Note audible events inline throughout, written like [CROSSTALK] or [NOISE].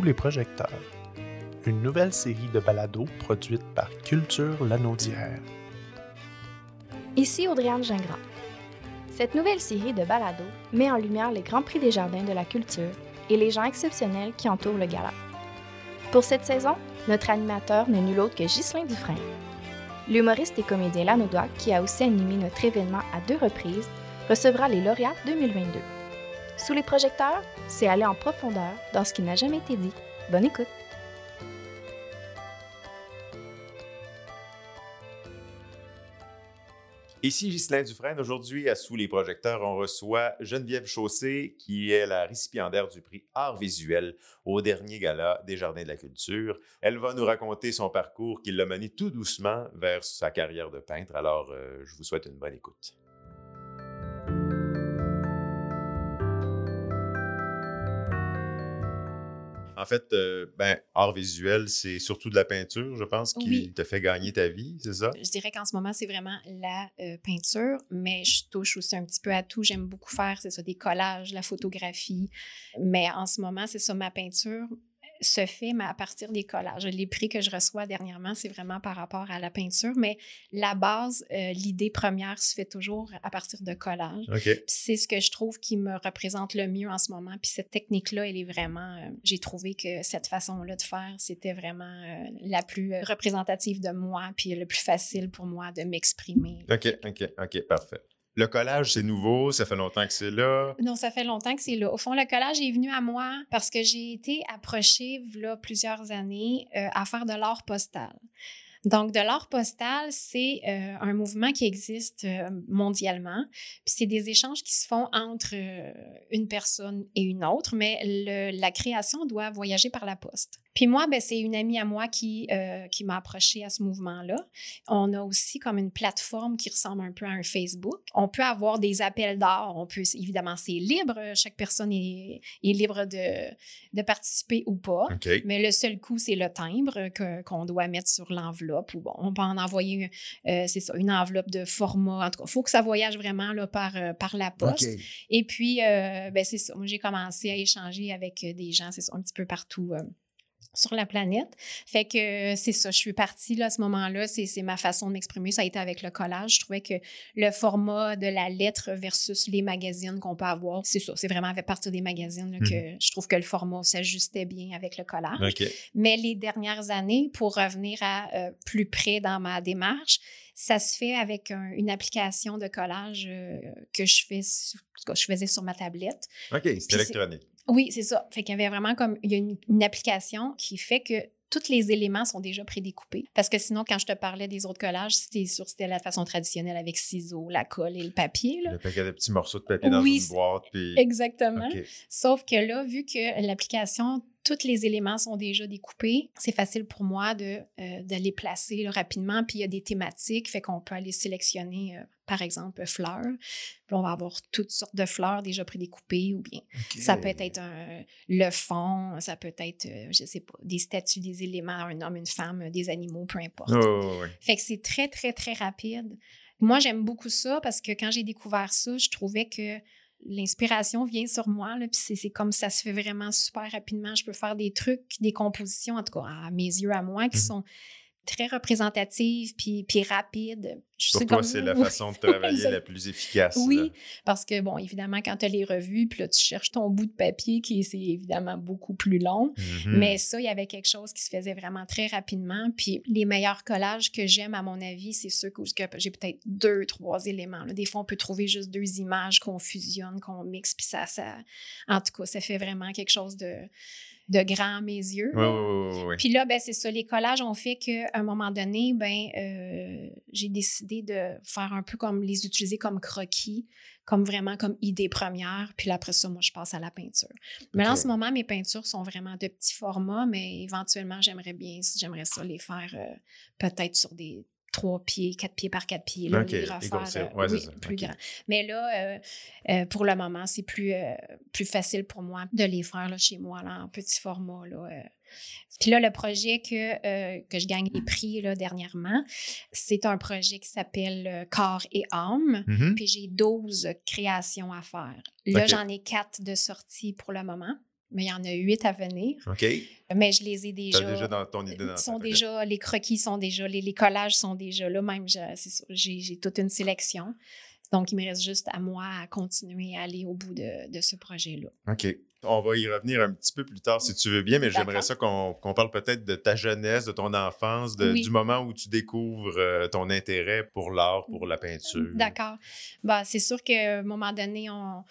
Les projecteurs, une nouvelle série de balados produite par Culture Lanaudière. Ici Audriane Gingras. Cette nouvelle série de balados met en lumière les grands prix des jardins de la culture et les gens exceptionnels qui entourent le gala. Pour cette saison, notre animateur n'est nul autre que Ghislain Dufresne. L'humoriste et comédien lanaudois, qui a aussi animé notre événement à deux reprises, recevra les lauréats 2022. Sous les projecteurs, c'est aller en profondeur dans ce qui n'a jamais été dit. Bonne écoute! Ici Ghislain Dufresne. Aujourd'hui, à Sous les projecteurs, on reçoit Geneviève Chaussé, qui est la récipiendaire du prix Art visuel au dernier gala des Jardins de la Culture. Elle va nous raconter son parcours qui l'a mené tout doucement vers sa carrière de peintre. Alors, euh, je vous souhaite une bonne écoute. En fait, euh, ben, art visuel, c'est surtout de la peinture, je pense, qui Oui. te fait gagner ta vie, c'est ça? Je dirais qu'en ce moment, c'est vraiment la euh, peinture, mais je touche aussi un petit peu à tout. J'aime beaucoup faire, c'est ça, des collages, la photographie. Mais en ce moment, c'est ça, ma peinture se fait mais à partir des collages. Les prix que je reçois dernièrement, c'est vraiment par rapport à la peinture, mais la base, euh, l'idée première se fait toujours à partir de collages. OK. Puis c'est ce que je trouve qui me représente le mieux en ce moment. Puis cette technique-là, elle est vraiment. euh, J'ai trouvé que cette façon-là de faire, c'était vraiment euh, la plus représentative de moi, puis le plus facile pour moi de m'exprimer. OK, OK, OK, parfait. Le collage, c'est nouveau, ça fait longtemps que c'est là. Non, ça fait longtemps que c'est là. Au fond, le collage est venu à moi parce que j'ai été approchée, plusieurs années, euh, à faire de l'art postal. Donc, de l'art postal, c'est euh, un mouvement qui existe euh, mondialement. Puis c'est des échanges qui se font entre euh, une personne et une autre, mais le- la création doit voyager par la poste. Puis moi, ben, c'est une amie à moi qui, qui m'a approchée à ce mouvement-là. On a aussi comme une plateforme qui ressemble un peu à un Facebook. On peut avoir des appels d'art. On peut, évidemment, c'est libre. Chaque personne est, est libre de, de participer ou pas. Mais le seul coût, c'est le timbre qu'on doit mettre sur l'enveloppe. Ou bon, on peut en envoyer, euh, c'est ça, une enveloppe de format. En tout cas, il faut que ça voyage vraiment là, par, euh, par la poste. Et puis, euh, ben, c'est ça. Moi, j'ai commencé à échanger avec des gens, c'est ça, un petit peu partout. Sur la planète. Fait que euh, c'est ça, je suis partie là, à ce moment-là, c'est ma façon de m'exprimer. Ça a été avec le collage. Je trouvais que le format de la lettre versus les magazines qu'on peut avoir, c'est ça, c'est vraiment à partir des magazines là, que je trouve que le format s'ajustait bien avec le collage. Mais les dernières années, pour revenir à euh, plus près dans ma démarche, ça se fait avec un- une application de collage euh, que je fais, cas, je faisais sur ma tablette. OK, c'est- électronique. Oui, c'est ça. Fait qu'il y avait vraiment comme il y a une, une application qui fait que tous les éléments sont déjà prédécoupés. Parce que sinon, quand je te parlais des autres collages, c'était sûr c'était la façon traditionnelle avec ciseaux, la colle et le papier. Là. Le paquet de petits morceaux de papier dans Oui, une boîte. Puis... Exactement. Sauf que là, vu que l'application, tous les éléments sont déjà découpés, c'est facile pour moi de, euh, de les placer là, rapidement. Puis il y a des thématiques, fait qu'on peut aller sélectionner, euh, par exemple, fleurs. Puis on va avoir toutes sortes de fleurs déjà prédécoupées ou bien ça peut être un, le fond, ça peut être, euh, je sais pas, des statues, des éléments, un homme, une femme, des animaux, peu importe. Oh. Fait que c'est très, très, très rapide. Moi, j'aime beaucoup ça parce que quand j'ai découvert ça, je trouvais que l'inspiration vient sur moi. Là, puis c'est, c'est comme ça se fait vraiment super rapidement. Je peux faire des trucs, des compositions, en tout cas à mes yeux, à moi, qui Mhm. sont très représentatives puis, puis rapides. Je Pour toi, c'est la façon de [LAUGHS] travailler la plus efficace. là. Oui, parce que, bon, évidemment, quand tu as les revues, puis là, tu cherches ton bout de papier, qui c'est évidemment beaucoup plus long. Mhm. Mais ça, il y avait quelque chose qui se faisait vraiment très rapidement. Puis les meilleurs collages que j'aime, à mon avis, c'est ceux où que j'ai peut-être deux, trois éléments. là. Des fois, on peut trouver juste deux images qu'on fusionne, qu'on mixe, puis ça, ça... En tout cas, ça fait vraiment quelque chose de, de grand à mes yeux. Oui, oui, oui, oui, oui. Puis là, ben, c'est ça. Les collages ont fait qu'à un moment donné, ben, euh, j'ai décidé de faire un peu comme les utiliser comme croquis, comme vraiment comme idée première. Puis là, après ça, moi, je passe à la peinture. Mais là, en ce moment, mes peintures sont vraiment de petits formats, mais éventuellement, j'aimerais bien, j'aimerais ça les faire euh, peut-être sur des trois pieds, quatre pieds par quatre pieds, là, Ok, les les refaire grossir. Ouais, c'est oui, ça. plus Ok. grand. Mais là, euh, euh, pour le moment, c'est plus, euh, plus facile pour moi de les faire là, chez moi, là, en petit format. Là. Puis là, le projet que, que je gagne les prix là, dernièrement, c'est un projet qui s'appelle Corps et âme. Mhm. Puis j'ai 12 créations à faire. Là, j'en ai quatre de sortie pour le moment. Mais il y en a huit à venir. OK. Mais je les ai Tu déjà. as déjà dans ton idée dans ils sont tête. déjà, les croquis sont déjà, les, les collages sont déjà là. Même, j'ai toute une sélection. Donc, il me reste juste à moi à continuer à aller au bout de, de ce projet-là. OK. On va y revenir un petit peu plus tard si tu veux bien, mais j'aimerais ça qu'on parle peut-être de ta jeunesse, de ton enfance, de- Oui. du moment où tu découvres euh, ton intérêt pour l'art, pour la peinture. D'accord. Bah, c'est sûr qu'à un moment donné, on...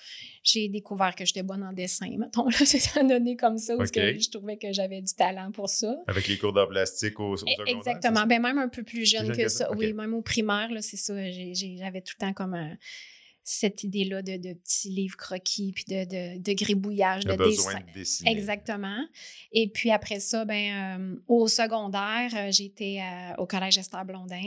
j'ai découvert que j'étais bonne en dessin. Mettons, là, [LAUGHS] c'est donné comme ça, parce que je trouvais que j'avais du talent pour ça. Avec les cours d'art plastique au, au E- secondaire. Exactement. Ben, même un peu plus jeune jeune que, que ça? ça? Oui, même au primaire, là, c'est ça. J'avais tout le temps comme un- cette idée-là de, de petits livres croquis, puis de, de, de gribouillage, de besoin dessin. de dessiner. Exactement. Et puis après ça, ben, euh, au secondaire, euh, j'étais euh, au collège Esther Blondin.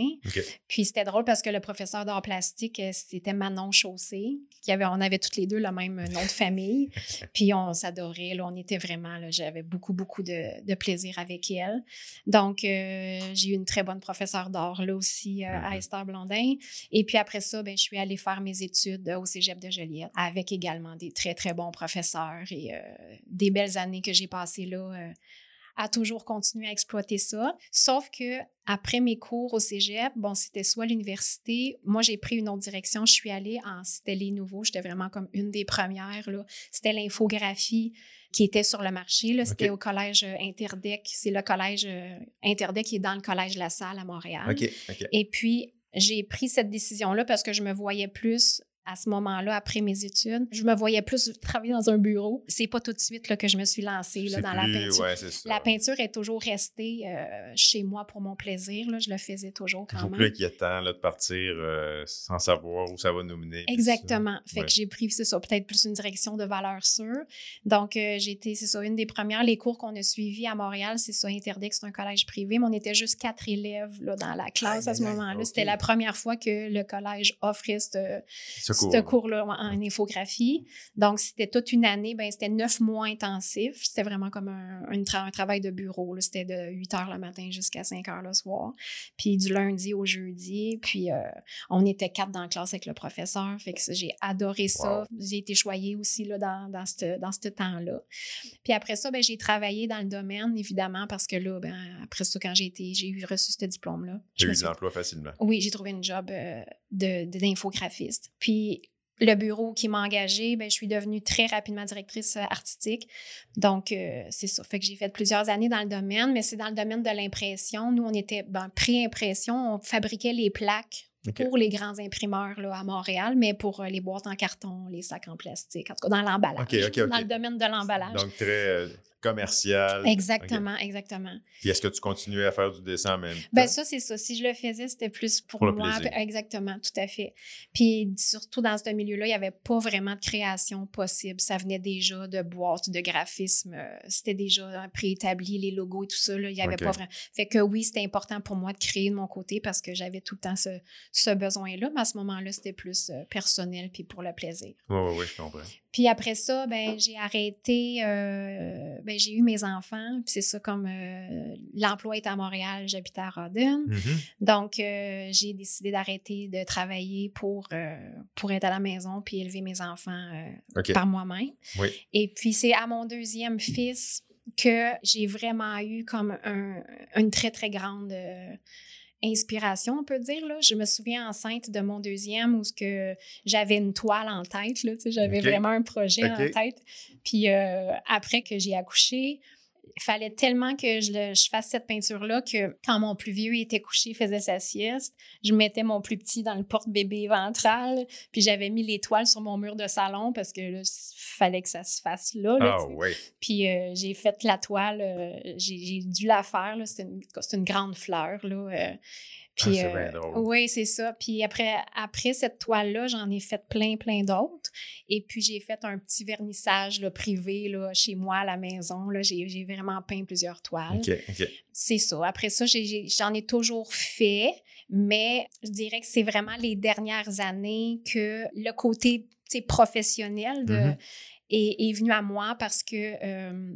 Puis c'était drôle parce que le professeur d'art plastique, c'était Manon Chaussé. Qui avait, on avait toutes les deux le même nom de famille. [LAUGHS] puis on s'adorait. On était vraiment, j'avais beaucoup, beaucoup de, de plaisir avec elle. Donc, euh, j'ai eu une très bonne professeure d'art là aussi à Mhm. Esther Blondin. Et puis après ça, ben, je suis allée faire mes études euh, au cégep de Joliette avec également des très, très bons professeurs et euh, des belles années que j'ai passées là euh, à toujours continuer à exploiter ça. Sauf que après mes cours au cégep, bon, c'était soit l'université. Moi, j'ai pris une autre direction. Je suis allée en C'était les nouveaux. J'étais vraiment comme une des premières. là. C'était l'infographie qui était sur le marché. là. C'était au collège euh, Interdec. C'est le collège Interdec qui est dans le collège La Salle à Montréal. Et puis, j'ai pris cette décision-là parce que je me voyais plus à ce moment-là, après mes études, je me voyais plus [LAUGHS] travailler dans un bureau. C'est pas tout de suite là, que je me suis lancée là, dans la peinture. ouais. La peinture est toujours restée euh, chez moi pour mon plaisir. Là. Je le faisais toujours quand Toujours même. plus inquiétant là, de partir euh, sans savoir où ça va nous mener. Exactement. Fait Ouais. que j'ai pris, c'est ça, peut-être plus une direction de valeur sûre. Donc, euh, été, c'est ça, une des premières. Les cours qu'on a suivis à Montréal, c'est ça, Interdex, c'est un collège privé, mais on était juste quatre élèves là, dans la classe à ce moment-là. C'était la première fois que le collège offrait ce, Ce ce cours. cours-là en en infographie. Donc, c'était toute une année, ben, c'était neuf mois intensifs. C'était vraiment comme un, un tra- un travail de bureau. C'était de 8 heures le matin jusqu'à 5 heures le soir. Puis du lundi au jeudi. Puis euh, on était quatre dans la classe avec le professeur. Fait que j'ai adoré ça. J'ai été choyée aussi là, dans, dans ce dans temps-là. Puis après ça, ben, j'ai travaillé dans le domaine, évidemment, parce que là, ben, après ça, quand j'ai été, j'ai eu reçu ce diplôme-là. J'ai eu de l'emploi facilement. oui, j'ai trouvé une job euh, de, de- d'infographiste. Puis le bureau qui m'a engagée, ben, je suis devenue très rapidement directrice euh, artistique. Donc, euh, c'est ça. Fait que j'ai fait plusieurs années dans le domaine, mais c'est dans le domaine de l'impression. Nous, on était ben, pré-impression, on fabriquait les plaques pour les grands imprimeurs là, à Montréal, mais pour euh, les boîtes en carton, les sacs en plastique, en tout cas dans l'emballage. Dans le domaine de l'emballage. Donc, très euh, commercial. Exactement, exactement. Puis est-ce que tu continuais à faire du dessin en même temps? Ben ça, c'est ça. Si je le faisais, c'était plus pour, moi. plaisir. Exactement, tout à fait. Puis surtout dans ce milieu-là, il n'y avait pas vraiment de création possible. Ça venait déjà de boîtes, de graphisme. C'était déjà préétabli, les logos et tout ça. Là, il n'y avait pas vraiment. Fait que oui, c'était important pour moi de créer de mon côté parce que j'avais tout le temps ce, ce besoin-là. Mais à ce moment-là, c'était plus euh, personnel puis pour le plaisir. Oui, oui, oui, je comprends. Puis après ça, ben, j'ai arrêté, euh, ben, j'ai eu mes enfants. Puis c'est ça, comme euh, l'emploi est à Montréal, j'habitais à Rodden. Mhm. Donc, euh, j'ai décidé d'arrêter de travailler pour, pour être à la maison puis élever mes enfants par moi-même. Oui. Et puis, c'est à mon deuxième fils que j'ai vraiment eu comme un- une très, très grande inspiration, on peut dire. Là. Je me souviens enceinte de mon deuxième où ce que j'avais une toile en tête. J'avais vraiment un projet en tête. Puis euh, après que j'ai accouché, fallait tellement que je, le- je fasse cette peinture-là que quand mon plus vieux était couché, faisait sa sieste, je mettais mon plus petit dans le porte-bébé ventral, puis j'avais mis les toiles sur mon mur de salon parce que là, il fallait que ça se fasse là. là, Ah oui. Puis euh, j'ai fait la toile, euh, j'ai dû la faire, c'était une, c'est une grande fleur. Là, euh, puis, Ah, c'est euh, oui, c'est ça. Puis après, après cette toile-là, j'en ai fait plein, plein d'autres. Et puis, j'ai fait un petit vernissage là, privé là, chez moi à la maison. Là. J'ai, j'ai vraiment peint plusieurs toiles. C'est ça. Après ça, j'en ai toujours fait, mais je dirais que c'est vraiment les dernières années que le côté professionnel de, Mhm. est, est venu à moi parce que euh,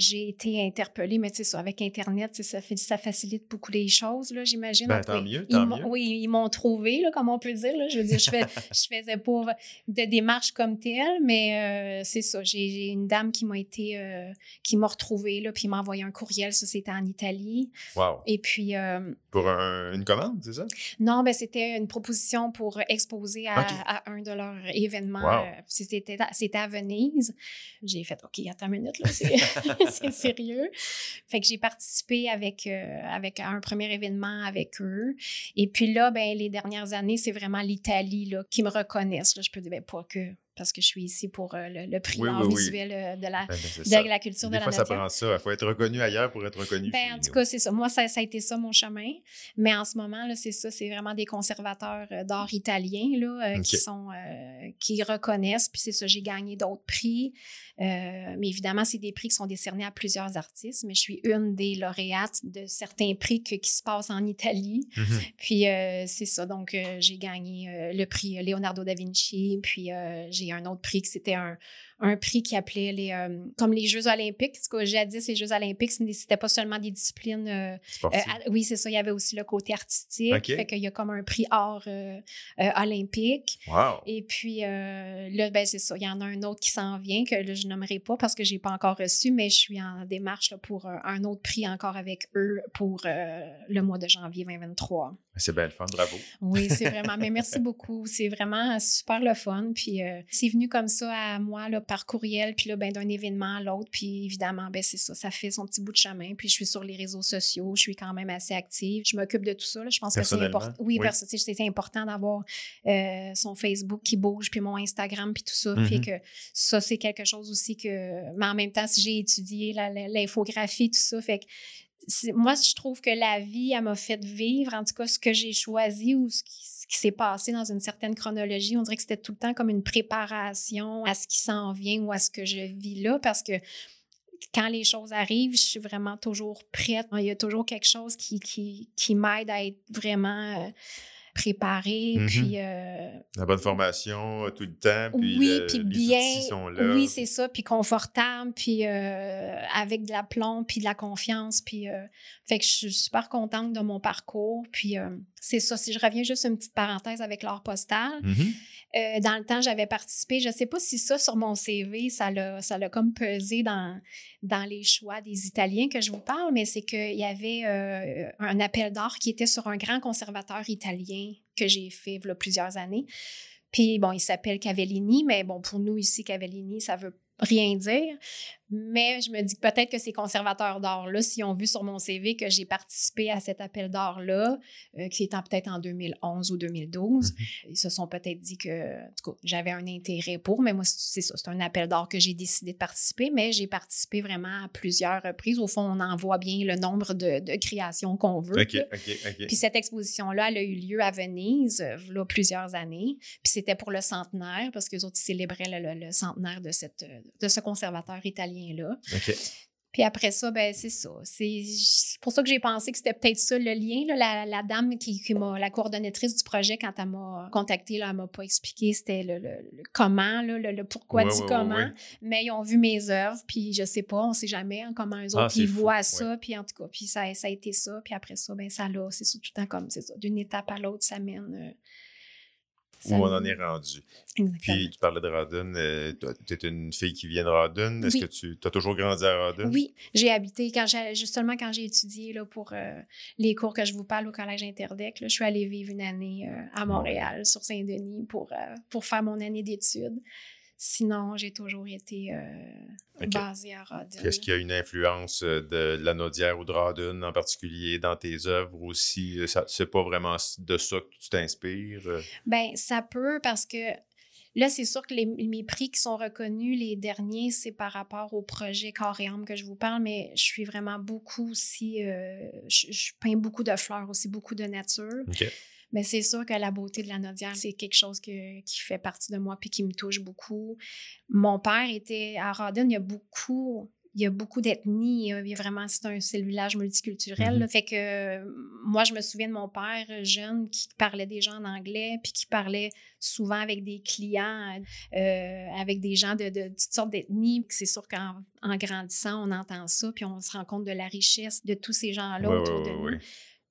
j'ai été interpellée, mais tu sais, ça, avec Internet, ça, fait, ça facilite beaucoup les choses, là, j'imagine. Ben, tant mieux, tant mieux. Oui, ils m'ont trouvé, là, comme on peut dire. Là. Je veux dire, je, fais, [LAUGHS] je faisais pas de démarche comme telle, mais euh, c'est ça. J'ai une dame qui m'a été, euh, qui m'a retrouvée, là, puis m'a envoyé un courriel. Ça, c'était en Italie. Wow. Et puis. Euh, pour une commande, c'est ça? Non, ben, c'était une proposition pour exposer à, un de leurs événements. C'était à Venise. J'ai fait, OK, attends une minute, là, [LAUGHS] [LAUGHS] [LAUGHS] c'est sérieux. Fait que j'ai participé avec, avec un premier événement avec eux. Et puis là, ben, les dernières années, c'est vraiment l'Italie qui me reconnaissent. Là. Je peux dire, ben, pas que parce que je suis ici pour euh, le, prix visuel euh, de, la, ben, ben, de la culture Des de la fois, ça prend ça. Il faut être reconnu ailleurs pour être reconnu. Ben, en tout cas, c'est ça. Moi, ça, ça, a été ça mon chemin. Mais en ce moment, c'est ça. C'est vraiment des conservateurs euh, d'art italiens là, qui sont qui reconnaissent. Puis c'est ça, j'ai gagné d'autres prix. mais évidemment, c'est des prix qui sont décernés à plusieurs artistes. Mais je suis une des lauréates de certains prix qui se passent en Italie. Mm-hmm. Puis c'est ça. Donc, j'ai gagné le prix Leonardo da Vinci. Puis j'ai un autre prix que c'était un, un prix qui appelait les, euh, comme les Jeux olympiques. Ce que jadis, les Jeux olympiques, ce n'était pas seulement des disciplines. Euh, euh, oui, c'est ça. Il y avait aussi le côté artistique. Fait qu'il y a comme un prix art olympique. Wow. Et puis là, ben, c'est ça. Il y en a un autre qui s'en vient que là, je nommerai pas parce que je n'ai pas encore reçu, mais je suis en démarche pour un autre prix encore avec eux pour le mois de janvier 2023. C'est bien le fun, bravo. Oui, c'est [LAUGHS] vraiment. mais merci beaucoup. C'est vraiment super le fun. Puis c'est venu comme ça à moi là, par courriel, puis là, ben, d'un événement à l'autre. Puis évidemment, ben, c'est ça, ça fait son petit bout de chemin. Puis je suis sur les réseaux sociaux, je suis quand même assez active. Je m'occupe de tout ça. Je pense que c'est important. Oui, parce que c'est important d'avoir euh, son Facebook qui bouge, puis mon Instagram, puis tout ça. Puis mm-hmm. que ça, c'est quelque chose aussi que. Mais en même temps, si j'ai étudié l'infographie, tout ça, fait que moi, je trouve que la vie, elle m'a fait vivre, en tout cas, ce que j'ai choisi ou ce qui, s'est passé dans une certaine chronologie. On dirait que c'était tout le temps comme une préparation à ce qui s'en vient ou à ce que je vis là, parce que quand les choses arrivent, je suis vraiment toujours prête. Il y a toujours quelque chose qui, qui, qui m'aide à être vraiment... Euh, préparé, mmh puis... Euh, la bonne formation euh, tout le temps, puis Oui, puis bien... Oui, c'est ça, puis confortable, puis euh, avec de la plomb, puis de la confiance, puis... fait que je suis super contente de mon parcours, puis c'est ça. Si je reviens juste une petite parenthèse avec l'art postal, mmh dans le temps, j'avais participé, je ne sais pas si ça, sur mon CV, ça l'a, ça comme pesé dans, dans les choix des Italiens que je vous parle, mais c'est qu'il y avait un appel d'art qui était sur un grand conservateur italien que j'ai fait il plusieurs années. Puis, bon, il s'appelle Cavellini, mais bon, pour nous ici, Cavellini, ça veut rien dire. Mais je me dis peut-être que ces conservateurs d'art-là, s'ils ont vu sur mon CV que j'ai participé à cet appel d'art-là, euh, qui était peut-être en 2011 ou 2012, mhm. ils se sont peut-être dit que, en tout cas, j'avais un intérêt pour, mais moi, c'est ça, c'est un appel d'art que j'ai décidé de participer, mais j'ai participé vraiment à plusieurs reprises. Au fond, on en voit bien le nombre de, créations qu'on veut. OK, OK, OK. Puis cette exposition-là, elle a eu lieu à Venise, euh, là, plusieurs années. Puis c'était pour le centenaire, parce que les autres, ils célébraient le, le centenaire de, cette, de ce conservateur italien là Puis après ça, ben c'est ça. C'est pour ça que j'ai pensé que c'était peut-être ça le lien. Là. La, dame qui, m'a, la coordonnatrice du projet, quand elle m'a contacté, là, elle m'a pas expliqué c'était le, comment, le, pourquoi du comment. Mais ils ont vu mes œuvres, puis je sais pas, on sait jamais hein, comment eux ah, autres ils voient ça. Puis en tout cas, puis ça, ça a été ça. Puis après ça, ben ça là, c'est tout le temps comme c'est ça. D'une étape à l'autre, ça mène. Euh, où on en est rendu. Puis tu parlais de Radun. Euh, tu es une fille qui vient de Radun. Est-ce que tu as toujours grandi à Radun? Oui, j'ai habité quand justement quand j'ai étudié là, pour euh, les cours que je vous parle au Collège Interdec. je suis allée vivre une année euh, à Montréal, sur Saint-Denis, pour, pour faire mon année d'études. Sinon, j'ai toujours été euh, basée à Rodin. Est-ce qu'il y a une influence euh, de la Naudière ou de Rodin en particulier dans tes œuvres aussi? Euh, c'est pas vraiment de ça que tu t'inspires? Ben, ça peut parce que Là, c'est sûr que les, mes prix qui sont reconnus, les derniers, c'est par rapport au projet Corps et âme que je vous parle, mais je suis vraiment beaucoup aussi, je, peins beaucoup de fleurs aussi, beaucoup de nature. Mais c'est sûr que la beauté de la Nodière, c'est quelque chose qui fait partie de moi puis qui me touche beaucoup. Mon père était à Rodin, il y a beaucoup il y a beaucoup d'ethnies. Il y a vraiment, c'est un, c'est le village multiculturel. Là. fait que moi, je me souviens de mon père jeune qui parlait déjà en anglais, puis qui parlait souvent avec des clients, euh, avec des gens de, de toutes sortes d'ethnies. C'est sûr qu'en en grandissant, on entend ça, puis on se rend compte de la richesse de tous ces gens-là autour de nous.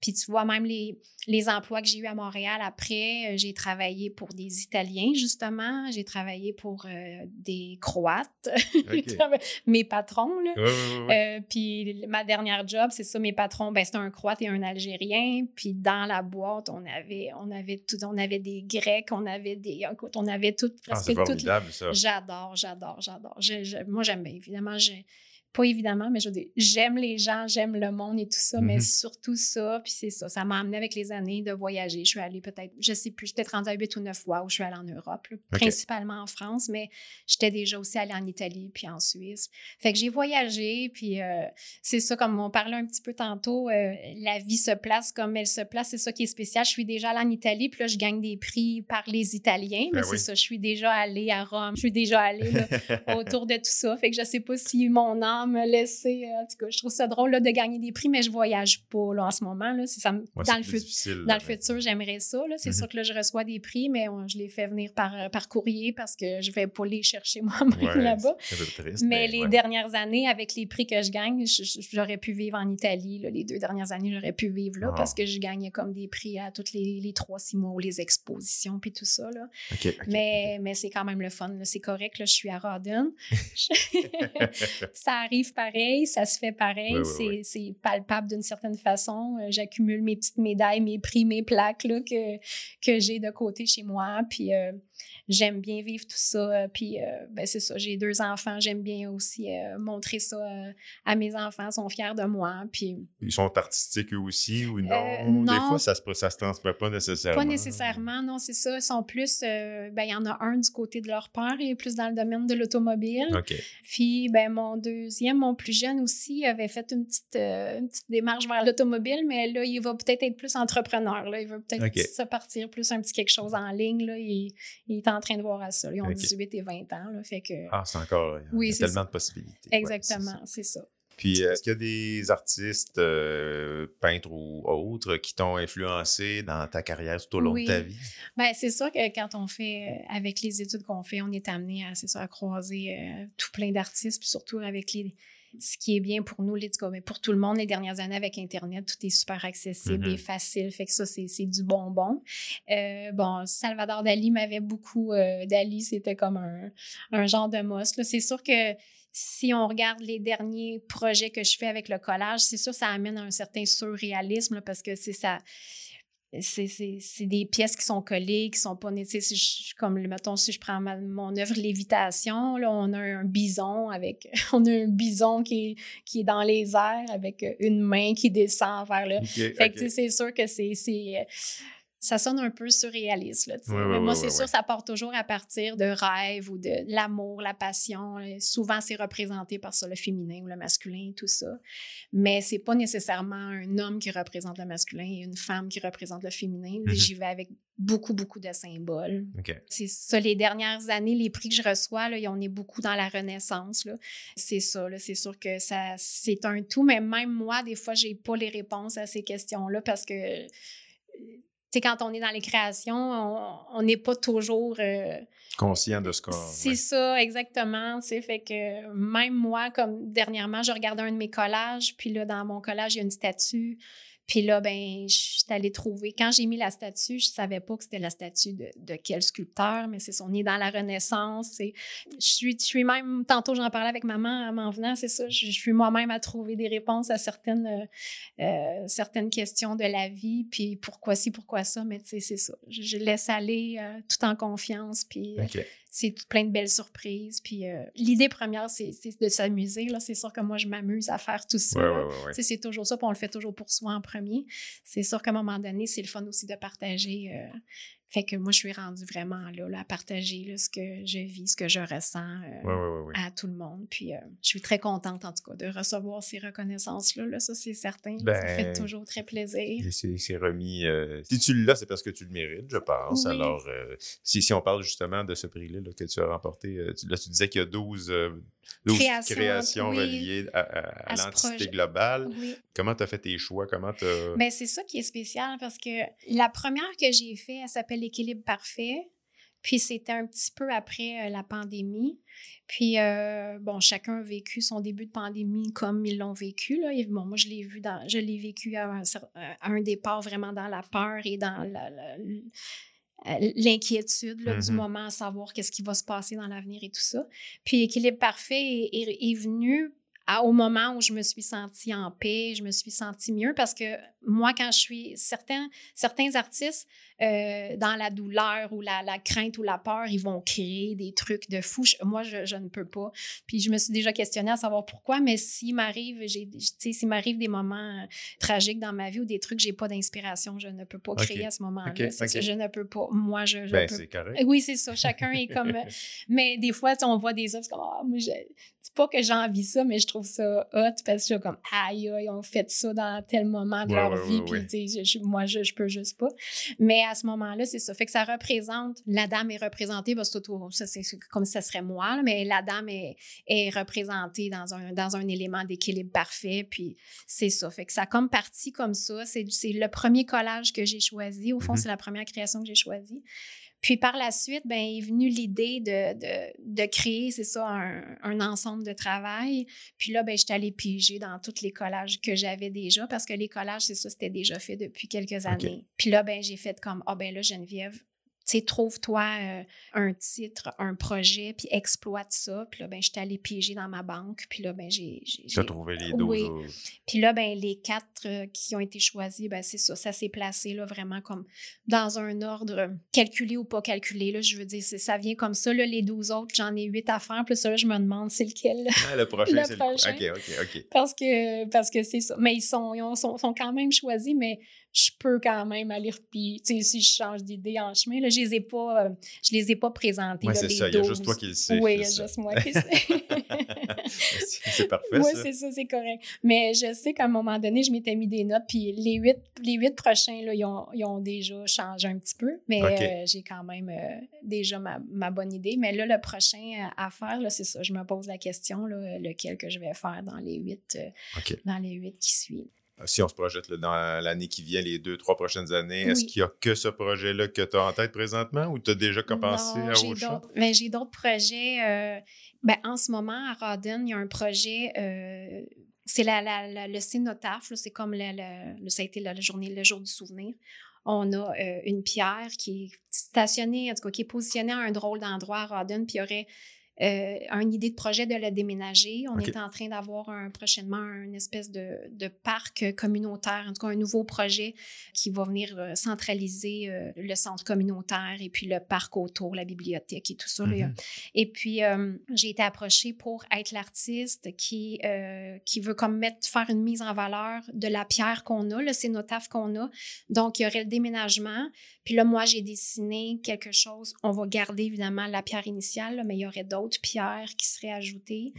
Puis tu vois, même les, les emplois que j'ai eus à Montréal après, euh, j'ai travaillé pour des Italiens, justement. J'ai travaillé pour euh, des Croates, [LAUGHS] mes patrons, là. Ouais, ouais, ouais. Euh, puis ma dernière job, c'est ça, mes patrons, ben, c'était un Croate et un Algérien. Puis dans la boîte, on avait, on avait tout, on avait des Grecs, on avait des, écoute, on avait tout, Ah, presque formidable, ça. J'adore, j'adore, j'adore. Moi, j'aime bien, évidemment, j'ai- pas évidemment, mais je veux dire, j'aime les gens, j'aime le monde et tout ça, mais Mhm. surtout ça, puis c'est ça. Ça m'a amené avec les années de voyager. Je suis allée peut-être, je sais plus, je suis peut-être rendue à 8 ou 9 fois où je suis allée en Europe, là, principalement en France, mais j'étais déjà aussi allée en Italie puis en Suisse. Fait que j'ai voyagé, puis euh, c'est ça, comme on parlait un petit peu tantôt, euh, la vie se place comme elle se place. C'est ça qui est spécial. Je suis déjà allée en Italie, puis là, je gagne des prix par les Italiens, mais Ben c'est oui. ça. Je suis déjà allée à Rome, je suis déjà allée là, [LAUGHS] autour de tout ça. Fait que je sais pas si mon âme m'a laissé. euh, En tout cas, je trouve ça drôle là, de gagner des prix, mais je voyage pas là, en ce moment. Là. C'est Ça, me- Ouais, dans le, fut- dans le futur, j'aimerais ça. C'est Mhm. sûr que là, je reçois des prix, mais on- je les fais venir par, euh, par courrier parce que je vais pas les chercher [LAUGHS] moi-même Ouais, là-bas. Mais les ouais. dernières années, avec les prix que je gagne, j'aurais pu vivre en Italie. là. Les deux dernières années, j'aurais pu vivre là Ah. parce que je gagnais comme des prix à tous les, les trois, six mois ou les expositions puis tout ça. Là. Mais, mais c'est quand même le fun. C'est correct. Là, je suis à Rawdon. [LAUGHS] [LAUGHS] ça arrive pareil, ça se fait pareil. C'est, palpable d'une certaine façon. Euh, J'accumule mes petites médailles, mes prix, mes plaques là, que, que j'ai de côté chez moi. Puis euh, j'aime bien vivre tout ça. Euh, Puis euh, ben, c'est ça, j'ai deux enfants. J'aime bien aussi euh, montrer ça euh, à mes enfants. Ils sont fiers de moi. Puis Ils sont artistiques eux aussi ou non? Des fois, ça se, ça se transmet pas nécessairement. Pas nécessairement, non, c'est ça. Ils sont plus, ben, il y en a un du côté de leur père, il est plus dans le domaine de l'automobile. Puis, ben, mon deuxième, mon plus jeune aussi, avait fait une petite, une petite démarche vers l'automobile, mais là, il va peut-être être plus entrepreneur. Là. Il veut peut-être Ok. se partir plus un petit quelque chose en ligne. Là. Il, il est en train de voir à ça. Ils ont Ok. 18 et 20 ans. Là, fait que, Ah, c'est encore. Il y a tellement ça. de possibilités. Exactement, c'est ça. c'est ça. Puis, euh, est-ce qu'il y a des artistes, euh, peintres ou autres, qui t'ont influencé dans ta carrière tout au long Oui. de ta vie? Ben, c'est sûr que quand on fait, euh, avec les études qu'on fait, on est amené à, c'est ça, à croiser euh, tout plein d'artistes, puis surtout avec les, ce qui est bien pour nous, les, mais pour tout le monde, les dernières années avec Internet, tout est super accessible Mhm. et facile. Fait que ça, c'est du bonbon. Euh, bon, Salvador Dali m'avait beaucoup. euh, Dali, c'était comme un, un genre de là. C'est sûr que si on regarde les derniers projets que je fais avec le collage, c'est sûr que ça amène à un certain surréalisme là, parce que c'est ça. C'est c'est- c'est des pièces qui sont collées, qui sont pas né- tu sais, si je- comme mettons si je prends ma- mon œuvre lévitation là on a un bison avec [LAUGHS] on a un bison qui est, qui est dans les airs avec une main qui descend vers le OK, fait que OK. tu sais, c'est sûr que c'est c'est, euh, ça sonne un peu surréaliste. Là, sais. Ouais, Mais moi, c'est sûr, ça part toujours à partir de rêves ou de l'amour, la passion. Euh, Souvent, c'est représenté par ça, le féminin ou le masculin, tout ça. Mais c'est pas nécessairement un homme qui représente le masculin et une femme qui représente le féminin. Mhm. J'y vais avec beaucoup, beaucoup de symboles. OK. C'est ça, les dernières années, les prix que je reçois, là, on est beaucoup dans la renaissance. C'est ça, c'est sûr que ça, c'est un tout, mais même moi, des fois, j'ai pas les réponses à ces questions-là parce que, euh, sais, quand on est dans les créations, on- n'est pas toujours... euh, Conscient de ce qu'on. c'est ouais. ça, exactement. Fait que même moi, comme dernièrement, je regardais un de mes collages, puis là, dans mon collage, il y a une statue. Puis là, ben, je suis allée trouver. Quand j'ai mis la statue, je savais pas que c'était la statue de, quel sculpteur, mais c'est son nez dans la Renaissance. Je suis, je suis même, tantôt j'en parlais avec maman en m'en venant, c'est ça. Je, suis moi-même à trouver des réponses à certaines, euh, euh, certaines questions de la vie. Puis pourquoi ci, pourquoi ça, mais tu c'est ça. Je, laisse aller euh, tout en confiance. Puis. C'est plein de belles surprises. Puis euh, l'idée première, c'est de s'amuser. Là, c'est sûr que moi, je m'amuse à faire tout ça. Ouais, ouais, ouais, C'est toujours ça, puis on le fait toujours pour soi en premier. C'est sûr qu'à un moment donné, c'est le fun aussi de partager euh, Fait que moi, je suis rendue vraiment là, là à partager là, ce que je vis, ce que je ressens euh, Ouais, ouais, ouais, ouais. à tout le monde. Puis euh, je suis très contente, en tout cas, de recevoir ces reconnaissances-là. Là, ça, c'est certain. ça Ben, fait toujours très plaisir. C'est remis. euh, si tu l'as, c'est parce que tu le mérites, je pense. Oui. Alors, si, si on parle justement de ce prix-là là, que tu as remporté, tu, là, tu disais qu'il y a 12, euh, 12 Créations, créations oui, reliées à, à- à à ce l'entité globale. Oui. Comment tu as fait tes choix? Comment tu. Ben, c'est ça qui est spécial parce que la première que j'ai fait, elle s'appelle L'équilibre parfait. Puis c'était un petit peu après euh, la pandémie. Puis, euh, bon, chacun a vécu son début de pandémie comme ils l'ont vécu. Là. Et bon, moi, je l'ai vu dans, je l'ai vécu à un, cer- à un départ vraiment dans la peur et dans la- la- l'inquiétude là, du Mhm. moment à savoir qu'est-ce qui va se passer dans l'avenir et tout ça. Puis, Équilibre parfait est, est- est venu à- au moment où je me suis sentie en paix, je me suis sentie mieux parce que moi, quand je suis certains, certains artistes, euh, dans la douleur ou la, la crainte ou la peur, ils vont créer des trucs de fou. Je- moi, je, je ne peux pas. Puis je me suis déjà questionnée à savoir pourquoi, mais s'il m'arrive, s'il m'arrive des moments euh, tragiques dans ma vie ou des trucs, j'ai pas d'inspiration, je ne peux pas créer à ce moment-là. Ok, C'est ok. ça, je ne peux pas. Moi, je, je ben, peux c'est correct. oui, c'est ça. Chacun est comme. euh, [LAUGHS] mais des fois, on voit des œuvres, c'est comme, ah, moi, je- c'est pas que j'ai envie ça, mais je trouve ça hot parce que je suis comme, aïe, aïe, ils ont fait ça dans tel moment de Ouais, leur ouais, vie, ouais, puis, ouais. je- moi, je, je peux juste pas. Mais à ce moment-là, c'est ça. Fait que ça représente, la dame est représentée, parce que tout- ça, c'est comme si ça serait moi, là, mais la dame est, est représentée dans un, dans un élément d'équilibre parfait, puis c'est ça. Fait que ça a comme parti comme ça. C'est c'est le premier collage que j'ai choisi. Au fond, Mhm. c'est la première création que j'ai choisie. Puis par la suite, ben, est venue l'idée de, de, de créer, c'est ça, un, un ensemble de travail. Puis là, ben, j'étais allée piger dans tous les collages que j'avais déjà, parce que les collages, c'est ça, c'était déjà fait depuis quelques années. Puis là, ben, j'ai fait comme, ah ben là, Geneviève, sais, trouve-toi euh, un titre, un projet, puis exploite ça. Puis là, ben, j'étais allée piger dans ma banque. Puis là, ben, j'ai... Tu as trouvé les 12 Oui. autres. puis là, ben, les quatre euh, qui ont été choisis, ben, c'est ça. Ça s'est placé là, vraiment comme dans un ordre euh, calculé ou pas calculé. Là, je veux dire, ça vient comme ça. Là, les 12 autres, j'en ai huit à faire. Puis ça, là, je me demande c'est lequel. là. Ah, le prochain, Le c'est prochain. le. OK, OK, OK. parce que parce que c'est ça. Mais ils sont, ils ont- sont, sont quand même choisis, mais je peux quand même aller puis tu sais si je change d'idée en chemin là, je les ai pas euh, je les ai pas présentés là, c'est ça. Il y a 12. juste toi qui le sais. Oui, il y a ça. juste moi qui [LAUGHS] sais. c'est parfait, Oui, c'est ça, c'est correct. Mais je sais qu'à un moment donné, je m'étais mis des notes, puis les huit, les huit prochains, là, ils, ont, ils ont déjà changé un petit peu, mais euh, j'ai quand même euh, déjà ma, ma bonne idée. Mais là, le prochain à, faire, là, c'est ça, je me pose la question, là, lequel que je vais faire dans les huit, dans les huit qui suivent. Si on se projette là, dans l'année qui vient, les deux, trois prochaines années, est-ce qu'il y a que ce projet-là que tu as en tête présentement ou tu as déjà commencé Non, à autre chose? mais j'ai d'autres projets. euh, ben, en ce moment, à Rawdon, il y a un projet. euh, c'est la, la- la- le cénotaphe, c'est comme la, ça a été la, journée, le jour du souvenir. On a euh, une pierre qui est stationnée, en tout cas, qui est positionnée à un drôle d'endroit à Rawdon, puis il y aurait euh, une idée de projet de le déménager. On est en train d'avoir un, prochainement une espèce de, de parc communautaire, en tout cas un nouveau projet qui va venir euh, centraliser euh, le centre communautaire et puis le parc autour, la bibliothèque et tout ça. Mhm. Et puis, euh, j'ai été approchée pour être l'artiste qui, qui veut comme mettre, faire une mise en valeur de la pierre qu'on a, le cénotaphe qu'on a. Donc, il y aurait le déménagement. Puis là, moi, j'ai dessiné quelque chose. On va garder évidemment la pierre initiale, là, mais il y aurait d'autres pierres qui seraient ajoutées.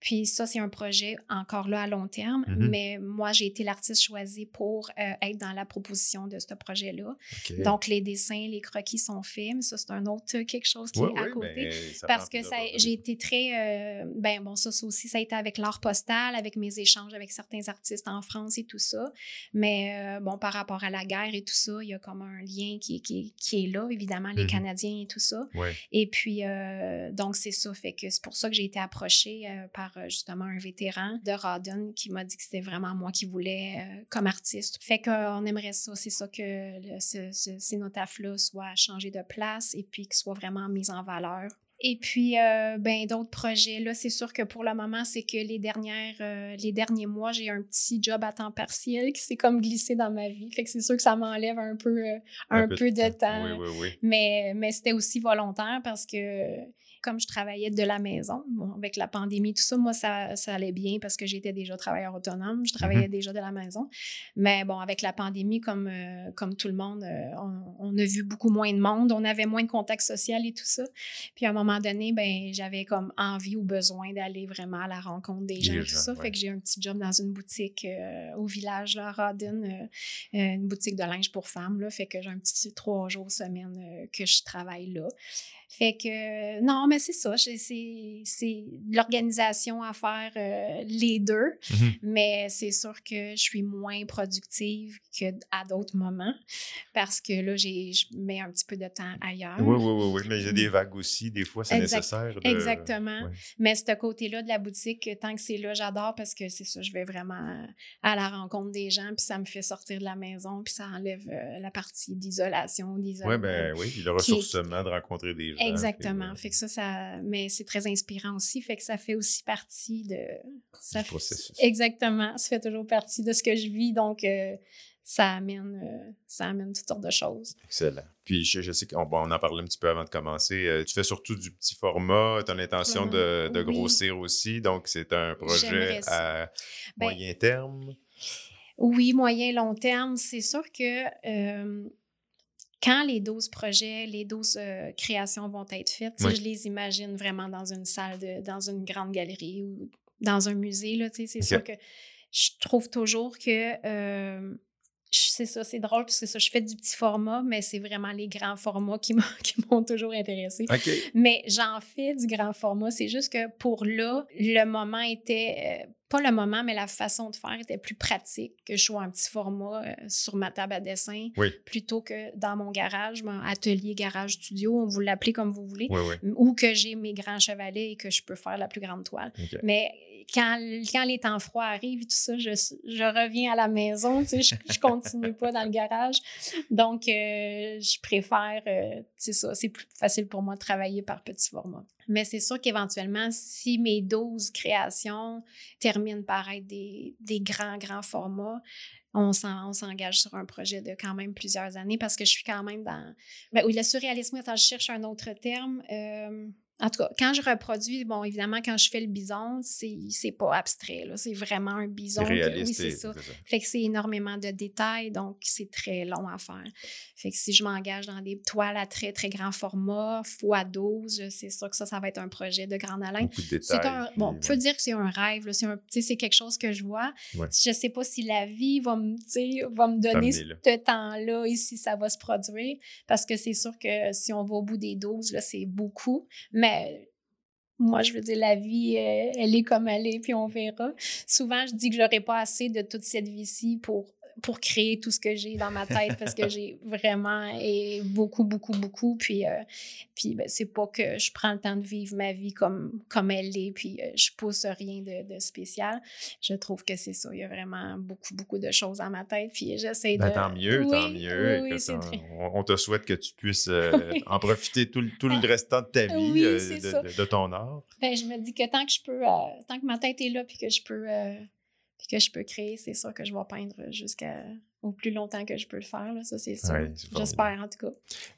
Puis ça, c'est un projet encore là à long terme, Mhm. mais moi, j'ai été l'artiste choisi pour euh, être dans la proposition de ce projet-là. Donc, les dessins, les croquis sont faits, ça, c'est un autre [LAUGHS] quelque chose qui Ouais, est à ouais, côté. ben, Parce que j'ai été très. euh, ben bon, ça, ça aussi, ça a été avec l'art postal, avec mes échanges avec certains artistes en France et tout ça. Mais euh, bon, par rapport à la guerre et tout ça, il y a comme un lien qui, qui, qui est là, évidemment, les Mhm. Canadiens et tout ça. Ouais. Et puis, euh, donc, c'est ça. Fait que c'est pour ça que j'ai été approchée euh, par euh, justement un vétéran de Rawdon qui m'a dit que c'était vraiment moi qui voulais euh, comme artiste. Fait qu'on aimerait ça. C'est ça que le- ce, ce cénotaphe-là soit changé de place et puis qu'il soit vraiment mis en valeur. Et puis, euh, ben, d'autres projets. Là, c'est sûr que pour le moment, c'est que les, dernières, euh, les derniers mois, j'ai un petit job à temps partiel qui s'est comme glissé dans ma vie. Fait que c'est sûr que ça m'enlève un peu, euh, un, peu, de temps. Oui, oui, oui. Mais, mais c'était aussi volontaire parce que comme je travaillais de la maison, bon, avec la pandémie, tout ça, moi, ça, ça allait bien parce que j'étais déjà travailleur autonome, je travaillais Mhm. déjà de la maison. Mais bon, avec la pandémie, comme, euh, comme tout le monde, euh, on, on a vu beaucoup moins de monde, on avait moins de contact social et tout ça. Puis à un moment donné, ben, j'avais comme envie ou besoin d'aller vraiment à la rencontre des gens, et tout gens, ça. ouais. Fait que j'ai un petit job dans une boutique euh, au village, là, à euh, une boutique de linge pour femmes. Là, fait que j'ai un petit trois jours semaine que je travaille là. Fait que non, mais c'est ça. C'est l'organisation à faire euh, les deux. Mhm. Mais c'est sûr que je suis moins productive qu'à d'autres moments parce que là, j'ai- je mets un petit peu de temps ailleurs. Oui, oui, oui, oui. Mais il y a des vagues aussi. Des fois, c'est Exact- nécessaire. De... Exactement. Ouais. Mais ce côté-là de la boutique, tant que c'est là, j'adore parce que c'est ça, je vais vraiment à la rencontre des gens, puis ça me fait sortir de la maison, puis ça enlève euh, la partie d'isolation, d'isolement. Oui, ben oui. puis Le est- ressourcement de rencontrer des gens. Exactement. puis, Fait que ça, ça, mais c'est très inspirant aussi. Fait que ça fait aussi partie de. Ça fait- processus. Exactement. Ça fait toujours partie de ce que je vis. Donc, euh, ça amène, euh, ça amène toutes sortes de choses. Excellent. Puis je, je sais qu'on on en parlait un petit peu avant de commencer. euh, tu fais surtout du petit format. Tu as l'intention de, de Oui. grossir aussi. Donc, c'est un projet à Ben, moyen terme? Oui, moyen, long terme. C'est sûr que quand les 12 projets, les 12 euh, créations vont être faites, Oui. je les imagine vraiment dans une salle, de, dans une grande galerie ou dans un musée. C'est sûr que je trouve toujours que euh, c'est ça, c'est drôle parce que ça, je fais du petit format, mais c'est vraiment les grands formats [LAUGHS] qui m'ont toujours intéressée. OK. Mais j'en fais du grand format. C'est juste que pour là, le moment était. Pas le moment, mais la façon de faire était plus pratique que je sois un petit format euh, sur ma table à dessin Oui. plutôt que dans mon garage, mon atelier, garage, studio, vous l'appelez comme vous voulez, Oui, oui. ou que j'ai mes grands chevalets et que je peux faire la plus grande toile. Mais quand, les temps froids arrivent et tout ça, je, reviens à la maison, tu sais, je, je continue pas dans le garage. Donc, euh, je préfère, euh, c'est ça, c'est plus facile pour moi de travailler par petit format. Mais c'est sûr qu'éventuellement, si mes 12 créations terminent par être des, grands, grands formats, on s'engage sur un projet de quand même plusieurs années parce que je suis quand même dans... Ben oui, le surréalisme, attends, je cherche un autre terme. Euh, en tout cas, quand je reproduis, bon, évidemment, quand je fais le bison, c'est pas abstrait, là. C'est vraiment un bison. Réaliste. oui, c'est ça. Fait que c'est énormément de détails, donc c'est très long à faire. Fait que si je m'engage dans des toiles à très, très grand format, x 12, c'est sûr que ça, ça va être un projet de grande haleine. C'est un, bon, on ouais. peut dire que c'est un rêve, là. c'est quelque chose que je vois. Ouais. Je sais pas si la vie va me, va me donner ce temps-là et si ça va se produire, parce que c'est sûr que si on va au bout des 12, là, c'est beaucoup, mais moi, je veux dire, la vie, euh, elle est comme elle est, puis on verra. Souvent, je dis que j'aurais pas assez de toute cette vie-ci pour pour créer tout ce que j'ai dans ma tête parce que j'ai [LAUGHS] vraiment et beaucoup beaucoup beaucoup puis euh, puis ben, c'est pas que je prends le temps de vivre ma vie comme comme elle est puis euh, je pousse rien de, de spécial je trouve que c'est ça il y a vraiment beaucoup beaucoup de choses dans ma tête puis j'essaie Ben, de tant mieux, tant mieux. oui, on, très- on- on te souhaite que tu puisses euh, [LAUGHS] en profiter tout, le- tout le restant de ta vie, euh, de, ça. de- de ton art. Ben, je me dis que tant que je peux, tant que ma tête est là, puis que je peux, puis que je peux créer, c'est sûr que je vais peindre jusqu'à au plus longtemps que je peux le faire. Là, ça, c'est sûr. Ouais. J'espère en tout cas.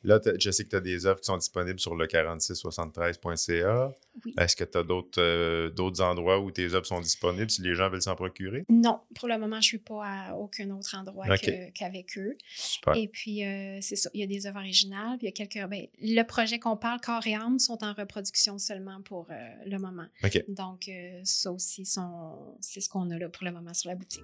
Là, je sais que tu as des œuvres qui sont disponibles sur le 4673.ca. Oui. Est-ce que tu as d'autres euh, d'autres endroits où tes œuvres sont disponibles si les gens veulent s'en procurer? Non, pour le moment, je suis pas à aucun autre endroit qu'avec eux. Super. Et puis, euh, c'est ça. Il y a des œuvres originales, puis il y a quelques. Ben, le projet qu'on parle, Corps et âme, sont en reproduction seulement pour euh, le moment. OK. Donc, euh, ça aussi, sont- c'est ce qu'on a là pour le moment sur la boutique.